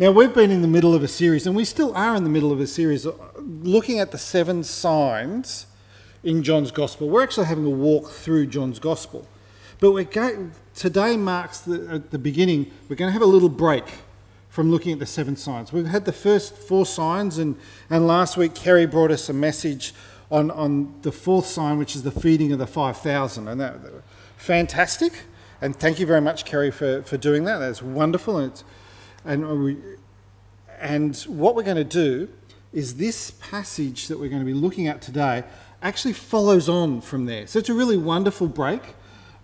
Now, we've been in the middle of a series, and we still are in the middle of a series uh, looking at the seven signs in John's Gospel. We're actually having a walk through John's Gospel. But we're going, today marks the, at the beginning, we're going to have a little break from looking at the seven signs. We've had the first four signs, and, and last week Kerry brought us a message on, on the fourth sign, which is the feeding of the 5,000. And that, that fantastic. And thank you very much, Kerry, for, for doing that. That's wonderful. And, and, we, and what we're going to do is this passage that we're going to be looking at today actually follows on from there. So it's a really wonderful break.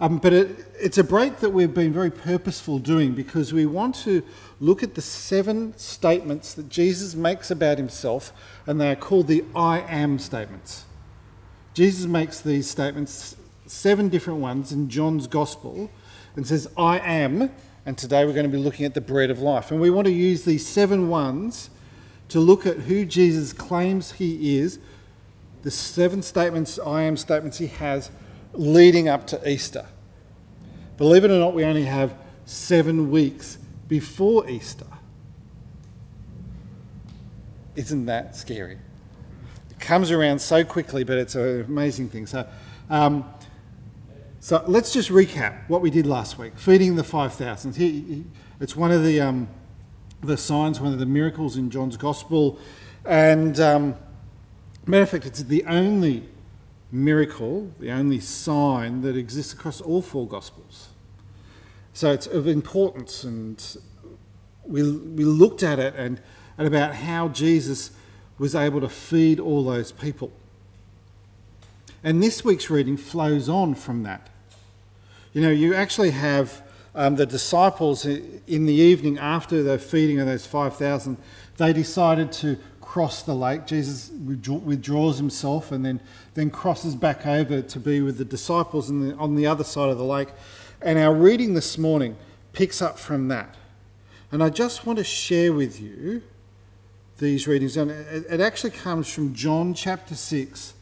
Um, but it, it's a break that we've been very purposeful doing because we want to look at the seven statements that Jesus makes about himself, and they are called the I am statements. Jesus makes these statements, seven different ones in John's Gospel, and says, I am, and today we're going to be looking at the bread of life. And we want to use these seven ones to look at who Jesus claims he is, the seven statements, I am statements he has leading up to Easter. Believe it or not, we only have seven weeks before Easter. Isn't that scary? It comes around so quickly, but it's an amazing thing. So, um, so let's just recap what we did last week feeding the 5,000. It's one of the, um, the signs, one of the miracles in John's Gospel. And um, matter of fact, it's the only miracle, the only sign that exists across all four Gospels. So it's of importance, and we, we looked at it and, and about how Jesus was able to feed all those people. And this week's reading flows on from that. You know, you actually have um, the disciples in the evening after the feeding of those 5,000, they decided to cross the lake. Jesus withdraws himself and then, then crosses back over to be with the disciples the, on the other side of the lake. And our reading this morning picks up from that. And I just want to share with you these readings. And it, it actually comes from John chapter 6,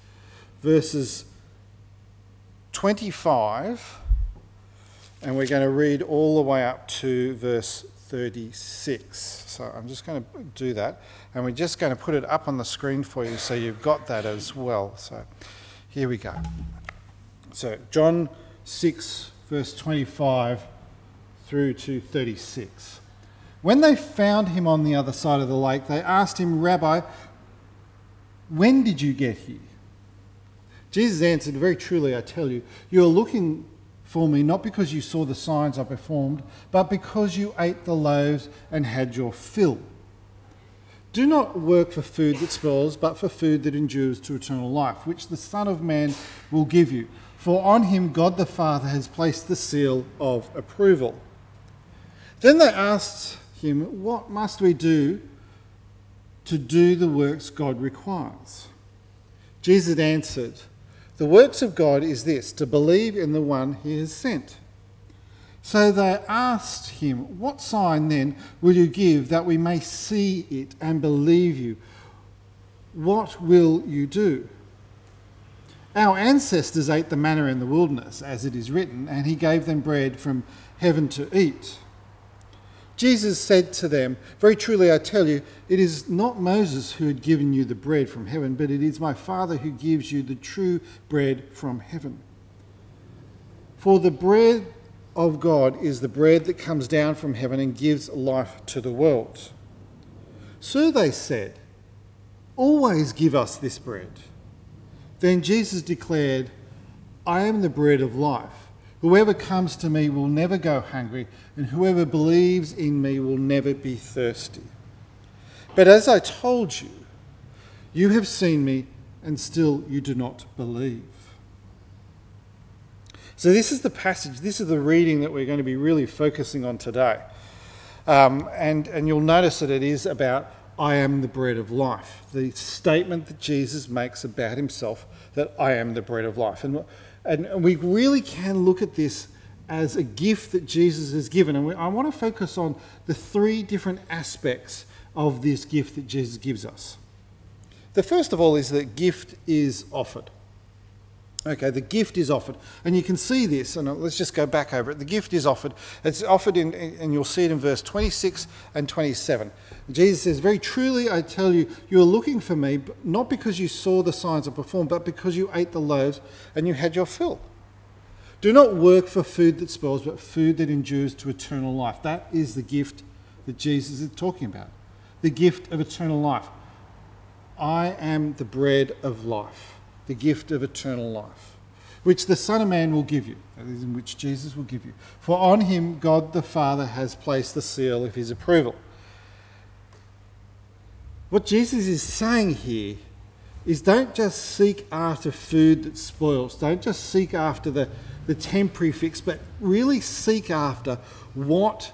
verses 25. And we're going to read all the way up to verse 36. So I'm just going to do that. And we're just going to put it up on the screen for you so you've got that as well. So here we go. So, John 6, verse 25 through to 36. When they found him on the other side of the lake, they asked him, Rabbi, when did you get here? Jesus answered, Very truly, I tell you, you are looking for me not because you saw the signs I performed, but because you ate the loaves and had your fill. Do not work for food that spoils, but for food that endures to eternal life, which the Son of Man will give you. For on him God the Father has placed the seal of approval. Then they asked him, What must we do to do the works God requires? Jesus answered, the works of God is this to believe in the one he has sent. So they asked him, What sign then will you give that we may see it and believe you? What will you do? Our ancestors ate the manna in the wilderness, as it is written, and he gave them bread from heaven to eat. Jesus said to them, Very truly I tell you, it is not Moses who had given you the bread from heaven, but it is my Father who gives you the true bread from heaven. For the bread of God is the bread that comes down from heaven and gives life to the world. So they said, Always give us this bread. Then Jesus declared, I am the bread of life. Whoever comes to me will never go hungry, and whoever believes in me will never be thirsty. But as I told you, you have seen me, and still you do not believe. So, this is the passage, this is the reading that we're going to be really focusing on today. Um, and, and you'll notice that it is about, I am the bread of life, the statement that Jesus makes about himself that I am the bread of life. And and we really can look at this as a gift that Jesus has given. And we, I want to focus on the three different aspects of this gift that Jesus gives us. The first of all is that gift is offered. Okay, the gift is offered. And you can see this, and let's just go back over it. The gift is offered. It's offered in, and you'll see it in verse 26 and 27. Jesus says, Very truly I tell you, you are looking for me, not because you saw the signs I performed, but because you ate the loaves and you had your fill. Do not work for food that spoils, but food that endures to eternal life. That is the gift that Jesus is talking about. The gift of eternal life. I am the bread of life the gift of eternal life, which the Son of Man will give you, that is, in which Jesus will give you. For on him God the Father has placed the seal of his approval. What Jesus is saying here is don't just seek after food that spoils, don't just seek after the, the temporary fix, but really seek after what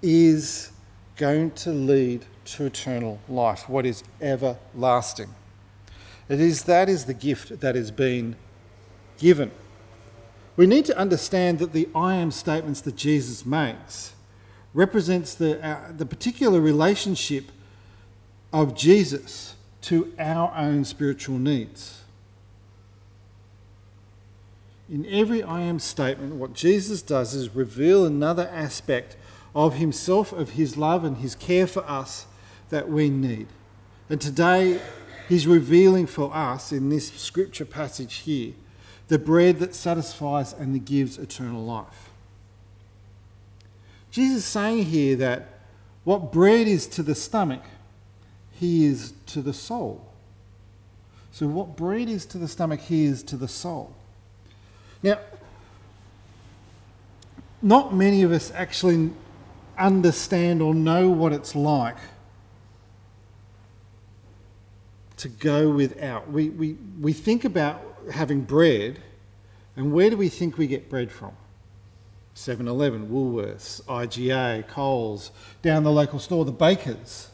is going to lead to eternal life, what is everlasting. It is that is the gift that has been given. We need to understand that the I am statements that Jesus makes represents the, uh, the particular relationship of Jesus to our own spiritual needs. In every I am statement, what Jesus does is reveal another aspect of himself, of his love and his care for us that we need. And today, He's revealing for us in this scripture passage here the bread that satisfies and that gives eternal life. Jesus is saying here that what bread is to the stomach, he is to the soul. So, what bread is to the stomach, he is to the soul. Now, not many of us actually understand or know what it's like to go without. We, we, we think about having bread, and where do we think we get bread from? 7 Eleven, Woolworths, IGA, Coles, down the local store, the bakers.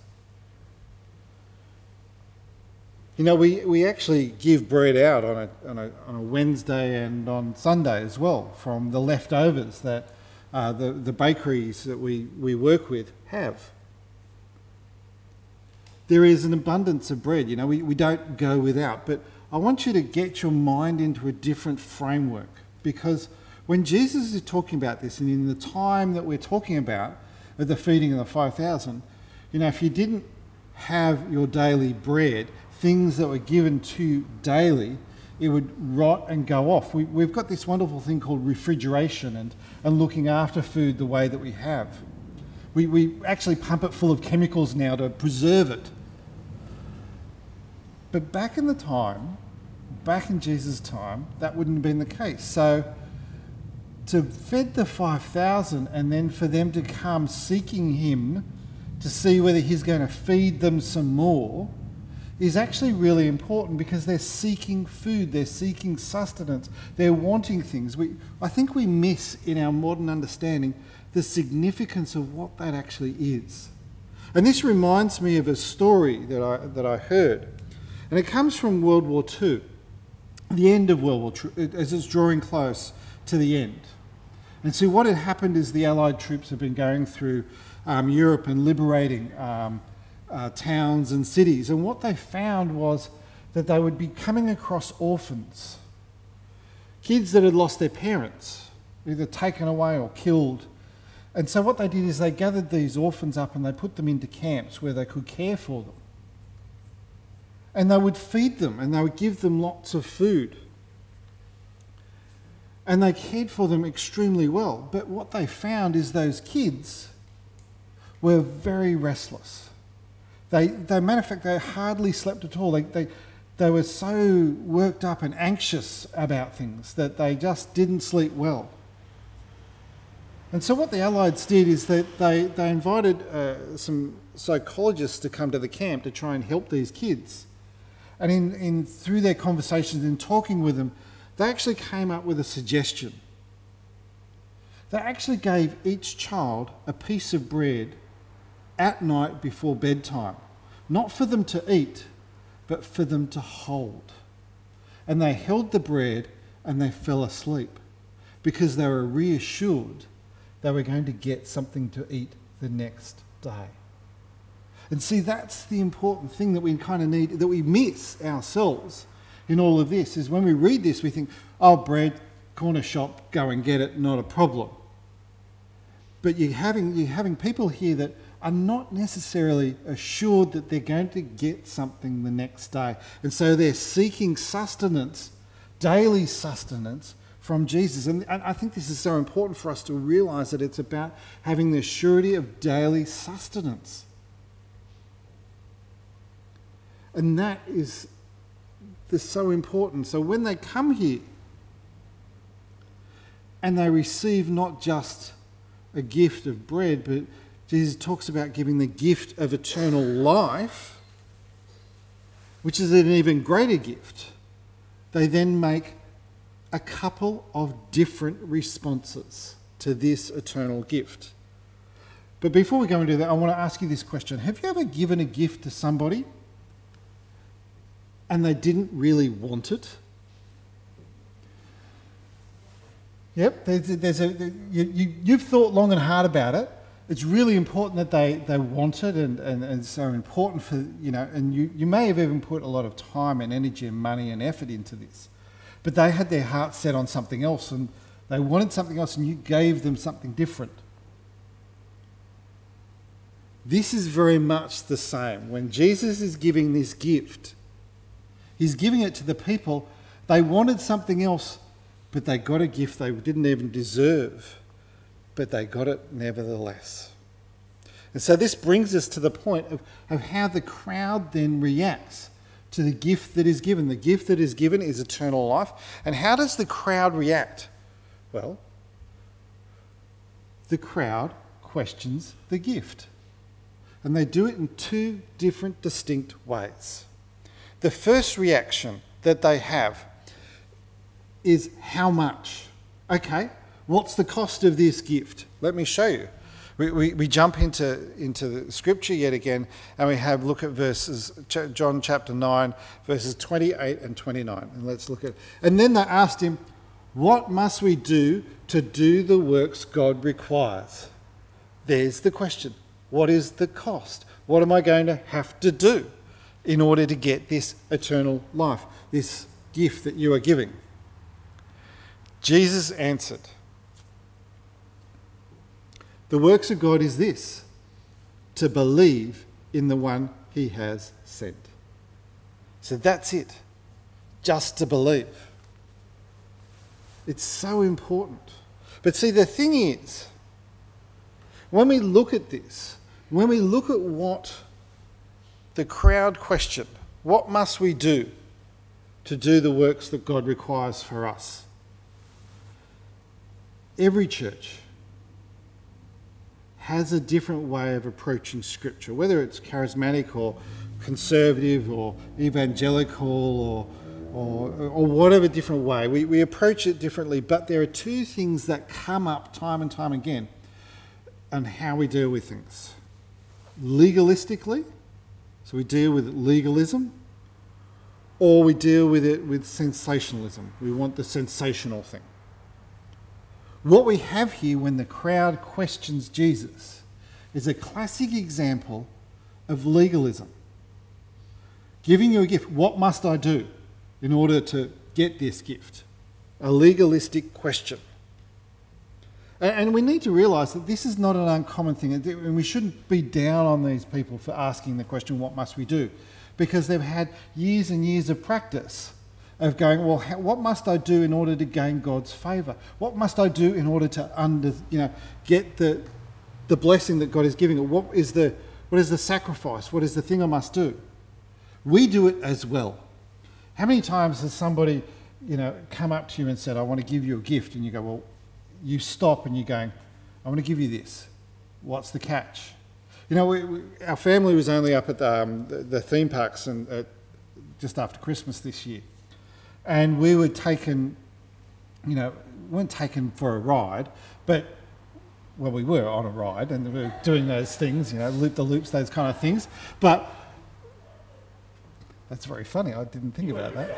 You know, we, we actually give bread out on a, on, a, on a Wednesday and on Sunday as well from the leftovers that uh, the, the bakeries that we, we work with have there is an abundance of bread. You know, we, we don't go without. But I want you to get your mind into a different framework because when Jesus is talking about this, and in the time that we're talking about, at the feeding of the 5,000, you know, if you didn't have your daily bread, things that were given to you daily, it would rot and go off. We, we've got this wonderful thing called refrigeration and, and looking after food the way that we have. We, we actually pump it full of chemicals now to preserve it. But back in the time, back in Jesus' time, that wouldn't have been the case. So to feed the 5,000 and then for them to come seeking him to see whether he's going to feed them some more is actually really important because they're seeking food, they're seeking sustenance, they're wanting things. We, I think we miss in our modern understanding the significance of what that actually is. And this reminds me of a story that I, that I heard. And it comes from World War II, the end of World War II, as it's drawing close to the end. And so, what had happened is the Allied troops have been going through um, Europe and liberating um, uh, towns and cities. And what they found was that they would be coming across orphans, kids that had lost their parents, either taken away or killed. And so, what they did is they gathered these orphans up and they put them into camps where they could care for them and they would feed them and they would give them lots of food. And they cared for them extremely well. But what they found is those kids were very restless. They, they matter of fact, they hardly slept at all. They, they, they were so worked up and anxious about things that they just didn't sleep well. And so, what the Allies did is that they, they invited uh, some psychologists to come to the camp to try and help these kids. And in, in, through their conversations and talking with them, they actually came up with a suggestion. They actually gave each child a piece of bread at night before bedtime, not for them to eat, but for them to hold. And they held the bread and they fell asleep because they were reassured they were going to get something to eat the next day. And see, that's the important thing that we kind of need, that we miss ourselves, in all of this is when we read this, we think, oh, bread, corner shop, go and get it, not a problem. But you're having, you're having people here that are not necessarily assured that they're going to get something the next day. And so they're seeking sustenance, daily sustenance from Jesus. And I think this is so important for us to realize that it's about having the surety of daily sustenance. And that is, so important. So when they come here and they receive not just a gift of bread, but Jesus talks about giving the gift of eternal life, which is an even greater gift. They then make a couple of different responses to this eternal gift. But before we go into that, I want to ask you this question Have you ever given a gift to somebody and they didn't really want it? Yep, there's, there's a, you, you've thought long and hard about it. It's really important that they, they want it and, and, and so important for, you know, and you, you may have even put a lot of time and energy and money and effort into this. But they had their heart set on something else and they wanted something else and you gave them something different. This is very much the same. When Jesus is giving this gift, he's giving it to the people. They wanted something else but they got a gift they didn't even deserve, but they got it nevertheless. And so this brings us to the point of, of how the crowd then reacts to the gift that is given. The gift that is given is eternal life. And how does the crowd react? Well, the crowd questions the gift. And they do it in two different, distinct ways. The first reaction that they have is how much? Okay, what's the cost of this gift? Let me show you. We, we, we, jump into, into the scripture yet again and we have look at verses, John chapter 9, verses 28 and 29. And let's look at And then they asked him, What must we do to do the works God requires? There's the question. What is the cost? What am I going to have to do in order to get this eternal life, this gift that you are giving? Jesus answered, The works of God is this to believe in the one he has sent. So that's it, just to believe. It's so important. But see, the thing is, when we look at this, when we look at what the crowd question what must we do to do the works that God requires for us? every church has a different way of approaching Scripture, whether it's charismatic or conservative or evangelical or, or, or whatever different way. We, we approach it differently, but there are two things that come up time and time again on how we deal with things. Legalistically, so we deal with legalism, or we deal with it with sensationalism. We want the sensational thing. What we have here when the crowd questions Jesus is a classic example of legalism. Giving you a gift, what must I do in order to get this gift? A legalistic question. And we need to realise that this is not an uncommon thing, and we shouldn't be down on these people for asking the question, What must we do? Because they've had years and years of practice of going, well, what must I do in order to gain God's favour? What must I do in order to under, you know, get the, the blessing that God is giving? What is the, what is the sacrifice? What is the thing I must do? We do it as well. How many times has somebody, you know, come up to you and said, I want to give you a gift, and you go, well, you stop and you're going, I want to give you this. What's the catch? You know, we, we, our family was only up at the, um, the, the theme parks and uh, just after Christmas this year and we were taken, you know, weren't taken for a ride, but well, we were on a ride and we were doing those things, you know, loop the loops, those kind of things. But that's very funny. I didn't think about that.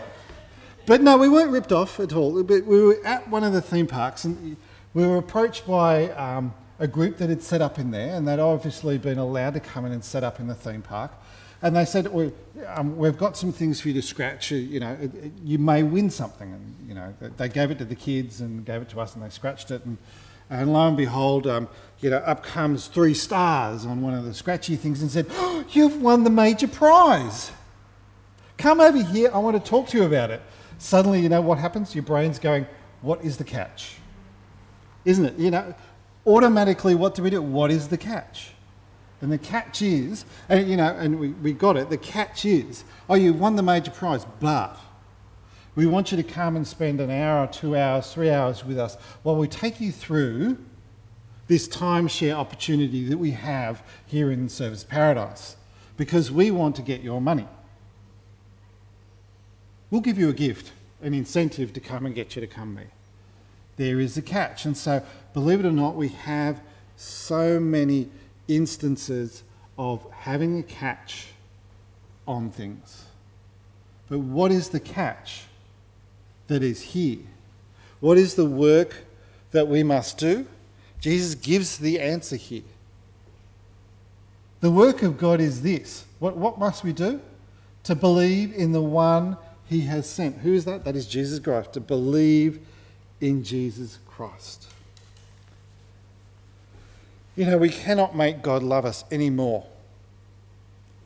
But no, we weren't ripped off at all. But we were at one of the theme parks and we were approached by um, a group that had set up in there, and they'd obviously been allowed to come in and set up in the theme park. And they said, um, we've got some things for you to scratch. You know, it, it, you may win something. And, you know, they gave it to the kids and gave it to us and they scratched it. And, and lo and behold, um, you know, up comes three stars on one of the scratchy things and said, oh, you've won the major prize. Come over here. I want to talk to you about it. Suddenly, you know what happens? Your brain's going, what is the catch? Isn't it? You know, automatically, what do we do? What is the catch? And the catch is, and you know, and we, we got it, the catch is, oh, you've won the major prize, but we want you to come and spend an hour, two hours, three hours with us while we take you through this timeshare opportunity that we have here in Surfers Paradise because we want to get your money. We'll give you a gift, an incentive to come and get you to come there. There is a catch. And so, believe it or not, we have so many instances of having a catch on things. But what is the catch that is here? What is the work that we must do? Jesus gives the answer here. The work of God is this. What, what must we do? To believe in the one he has sent. Who is that? That is Jesus Christ. To believe in Jesus Christ. You know, we cannot make God love us any more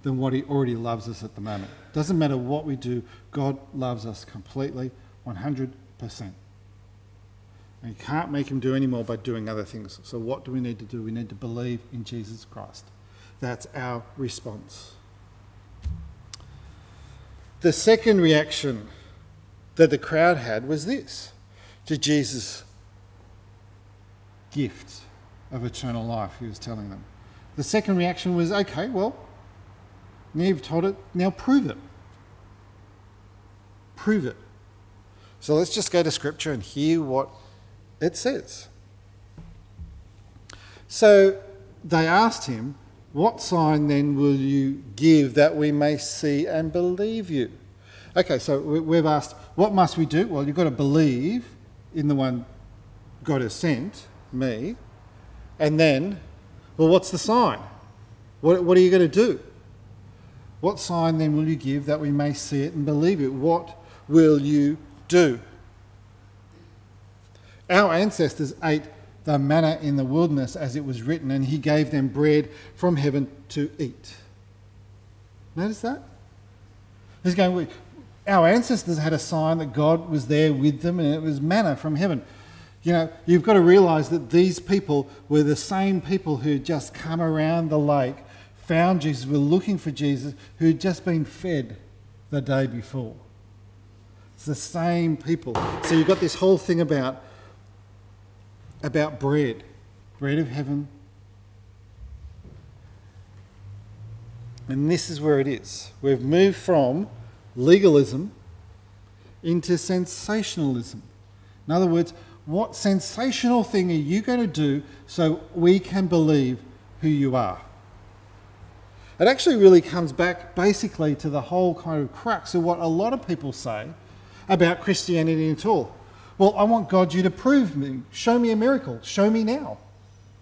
than what He already loves us at the moment. Doesn't matter what we do, God loves us completely, 100%. And you can't make Him do any more by doing other things. So, what do we need to do? We need to believe in Jesus Christ. That's our response. The second reaction that the crowd had was this to Jesus' gift of eternal life, he was telling them. The second reaction was, okay, well, now you've told it, now prove it. Prove it. So let's just go to Scripture and hear what it says. So they asked him, What sign then will you give that we may see and believe you? Okay, so we've asked, What must we do? Well, you've got to believe in the one God has sent, me. And then, well, what's the sign? What, what are you going to do? What sign then will you give that we may see it and believe it? What will you do? Our ancestors ate the manna in the wilderness as it was written, and he gave them bread from heaven to eat. Notice that? He's going, our ancestors had a sign that God was there with them, and it was manna from heaven. You know, you've got to realize that these people were the same people who had just come around the lake, found Jesus, were looking for Jesus, who had just been fed the day before. It's the same people. So you've got this whole thing about, about bread, bread of heaven. And this is where it is. We've moved from legalism into sensationalism. In other words, what sensational thing are you going to do so we can believe who you are? It actually really comes back basically to the whole kind of crux of what a lot of people say about Christianity at all. Well, I want God you to prove me. Show me a miracle. Show me now.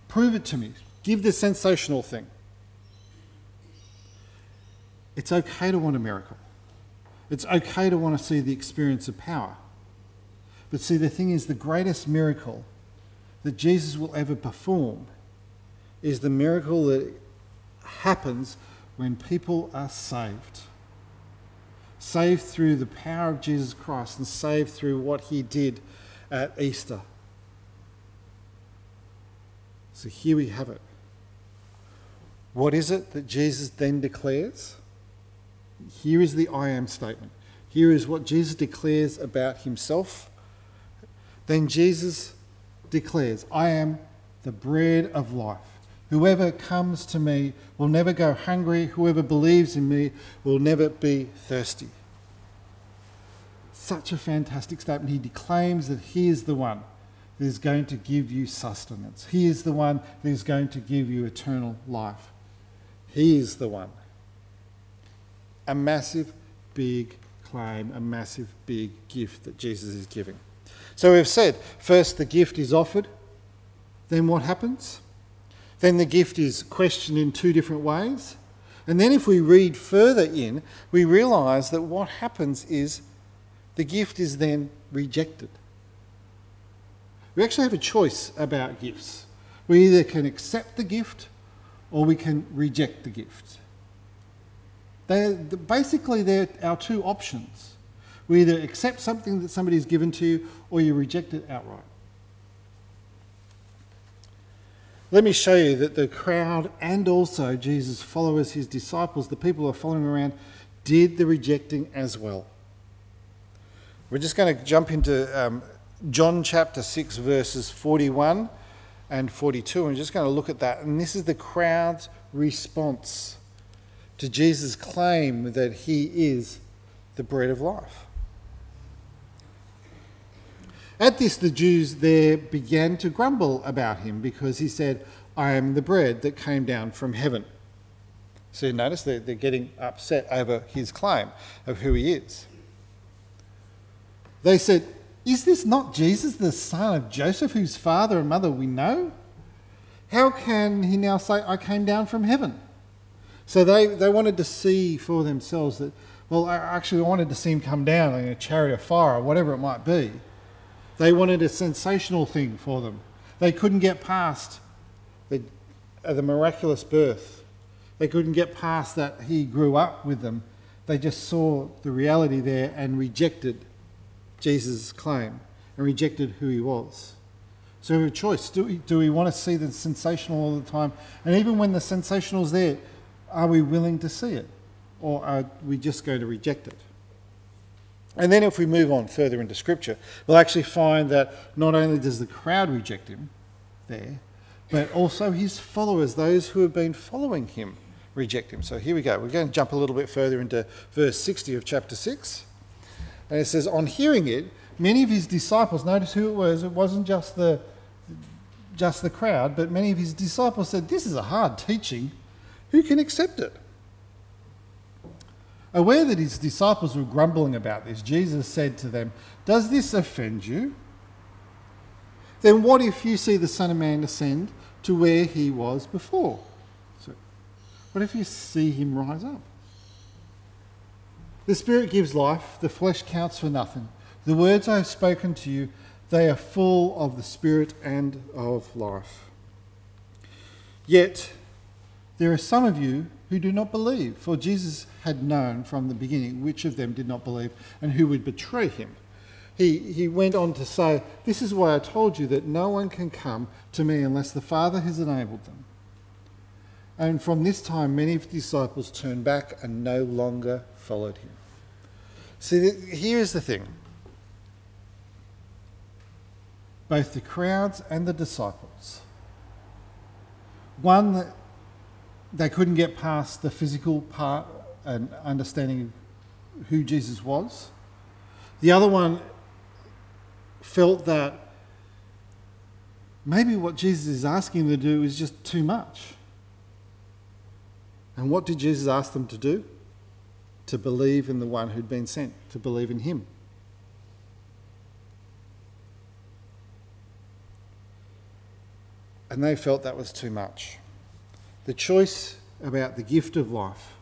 Prove it to me. Give the sensational thing. It's okay to want a miracle. It's okay to want to see the experience of power. But see, the thing is, the greatest miracle that Jesus will ever perform is the miracle that happens when people are saved. Saved through the power of Jesus Christ and saved through what he did at Easter. So here we have it. What is it that Jesus then declares? Here is the I am statement. Here is what Jesus declares about himself then Jesus declares, I am the bread of life. Whoever comes to me will never go hungry. Whoever believes in me will never be thirsty. Such a fantastic statement. He declaims that he is the one that is going to give you sustenance. He is the one that is going to give you eternal life. He is the one. A massive, big claim, a massive, big gift that Jesus is giving. So we've said first the gift is offered, then what happens? Then the gift is questioned in two different ways, And then if we read further in, we realize that what happens is the gift is then rejected. We actually have a choice about gifts. We either can accept the gift or we can reject the gift. They're, basically, they're our two options. We either accept something that somebody's given to you or you reject it outright. Let me show you that the crowd and also Jesus' followers, his disciples, the people who are following around, did the rejecting as well. We're just going to jump into um, John chapter 6, verses 41 and 42. I'm just going to look at that. And this is the crowd's response to Jesus' claim that he is the bread of life. At this, the Jews there began to grumble about him because he said, I am the bread that came down from heaven. So you notice they're, they're getting upset over his claim of who he is. They said, Is this not Jesus, the son of Joseph, whose father and mother we know? How can he now say, I came down from heaven? So they, they wanted to see for themselves that, well, I actually wanted to see him come down in a chariot of fire or whatever it might be. They wanted a sensational thing for them. They couldn't get past the, uh, the miraculous birth. They couldn't get past that he grew up with them. They just saw the reality there and rejected Jesus' claim and rejected who he was. So we have a choice. Do we, do we want to see the sensational all the time? And even when the sensational is there, are we willing to see it? Or are we just going to reject it? And then if we move on further into Scripture, we'll actually find that not only does the crowd reject him there, but also his followers, those who have been following him, reject him. So here we go. We're going to jump a little bit further into verse 60 of chapter 6. And it says, On hearing it, many of his disciples, notice who it was, it wasn't just the, just the crowd, but many of his disciples said, This is a hard teaching. Who can accept it? Aware that his disciples were grumbling about this, Jesus said to them, Does this offend you? Then what if you see the Son of Man ascend to where he was before? So, what if you see him rise up? The Spirit gives life, the flesh counts for nothing. The words I have spoken to you, they are full of the Spirit and of life. Yet, there are some of you who do not believe, for Jesus had known from the beginning which of them did not believe and who would betray him. He, he went on to say, This is why I told you that no one can come to me unless the Father has enabled them. And from this time, many of the disciples turned back and no longer followed him. See, here's the thing both the crowds and the disciples. One, that they couldn't get past the physical part and understanding who Jesus was. The other one felt that maybe what Jesus is asking them to do is just too much. And what did Jesus ask them to do? To believe in the one who'd been sent, to believe in him. And they felt that was too much. The choice about the gift of life,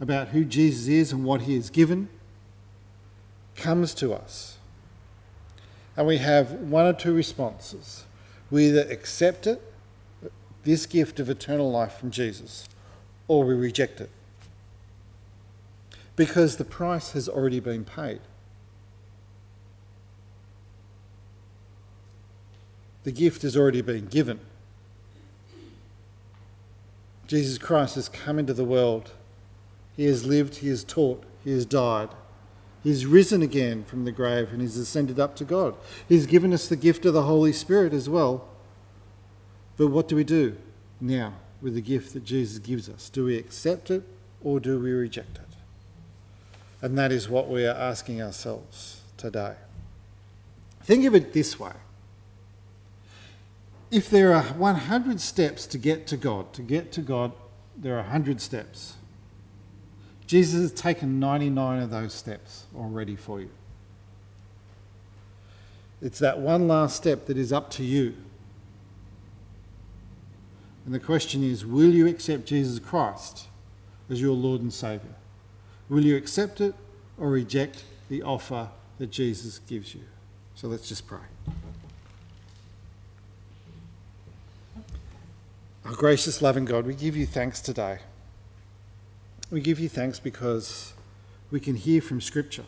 about who Jesus is and what he has given, comes to us. And we have one or two responses. We either accept it, this gift of eternal life from Jesus, or we reject it. Because the price has already been paid. The gift has already been given. Jesus Christ has come into the world. He has lived, he has taught, he has died. He has risen again from the grave and he's ascended up to God. He's given us the gift of the Holy Spirit as well. But what do we do now with the gift that Jesus gives us? Do we accept it or do we reject it? And that is what we are asking ourselves today. Think of it this way if there are 100 steps to get to God, to get to God, there are 100 steps. Jesus has taken 99 of those steps already for you. It's that one last step that is up to you. And the question is will you accept Jesus Christ as your Lord and Saviour? Will you accept it or reject the offer that Jesus gives you? So let's just pray. Our gracious, loving God, we give you thanks today. We give you thanks because we can hear from Scripture.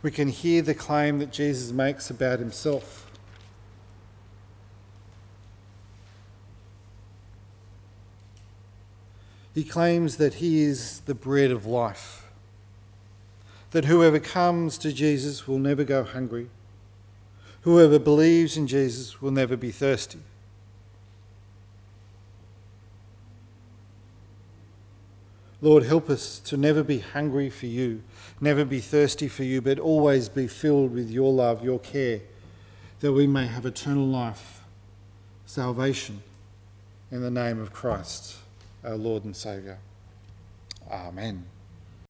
We can hear the claim that Jesus makes about himself. He claims that he is the bread of life, that whoever comes to Jesus will never go hungry, whoever believes in Jesus will never be thirsty. Lord, help us to never be hungry for you, never be thirsty for you, but always be filled with your love, your care, that we may have eternal life, salvation, in the name of Christ, our Lord and Saviour. Amen.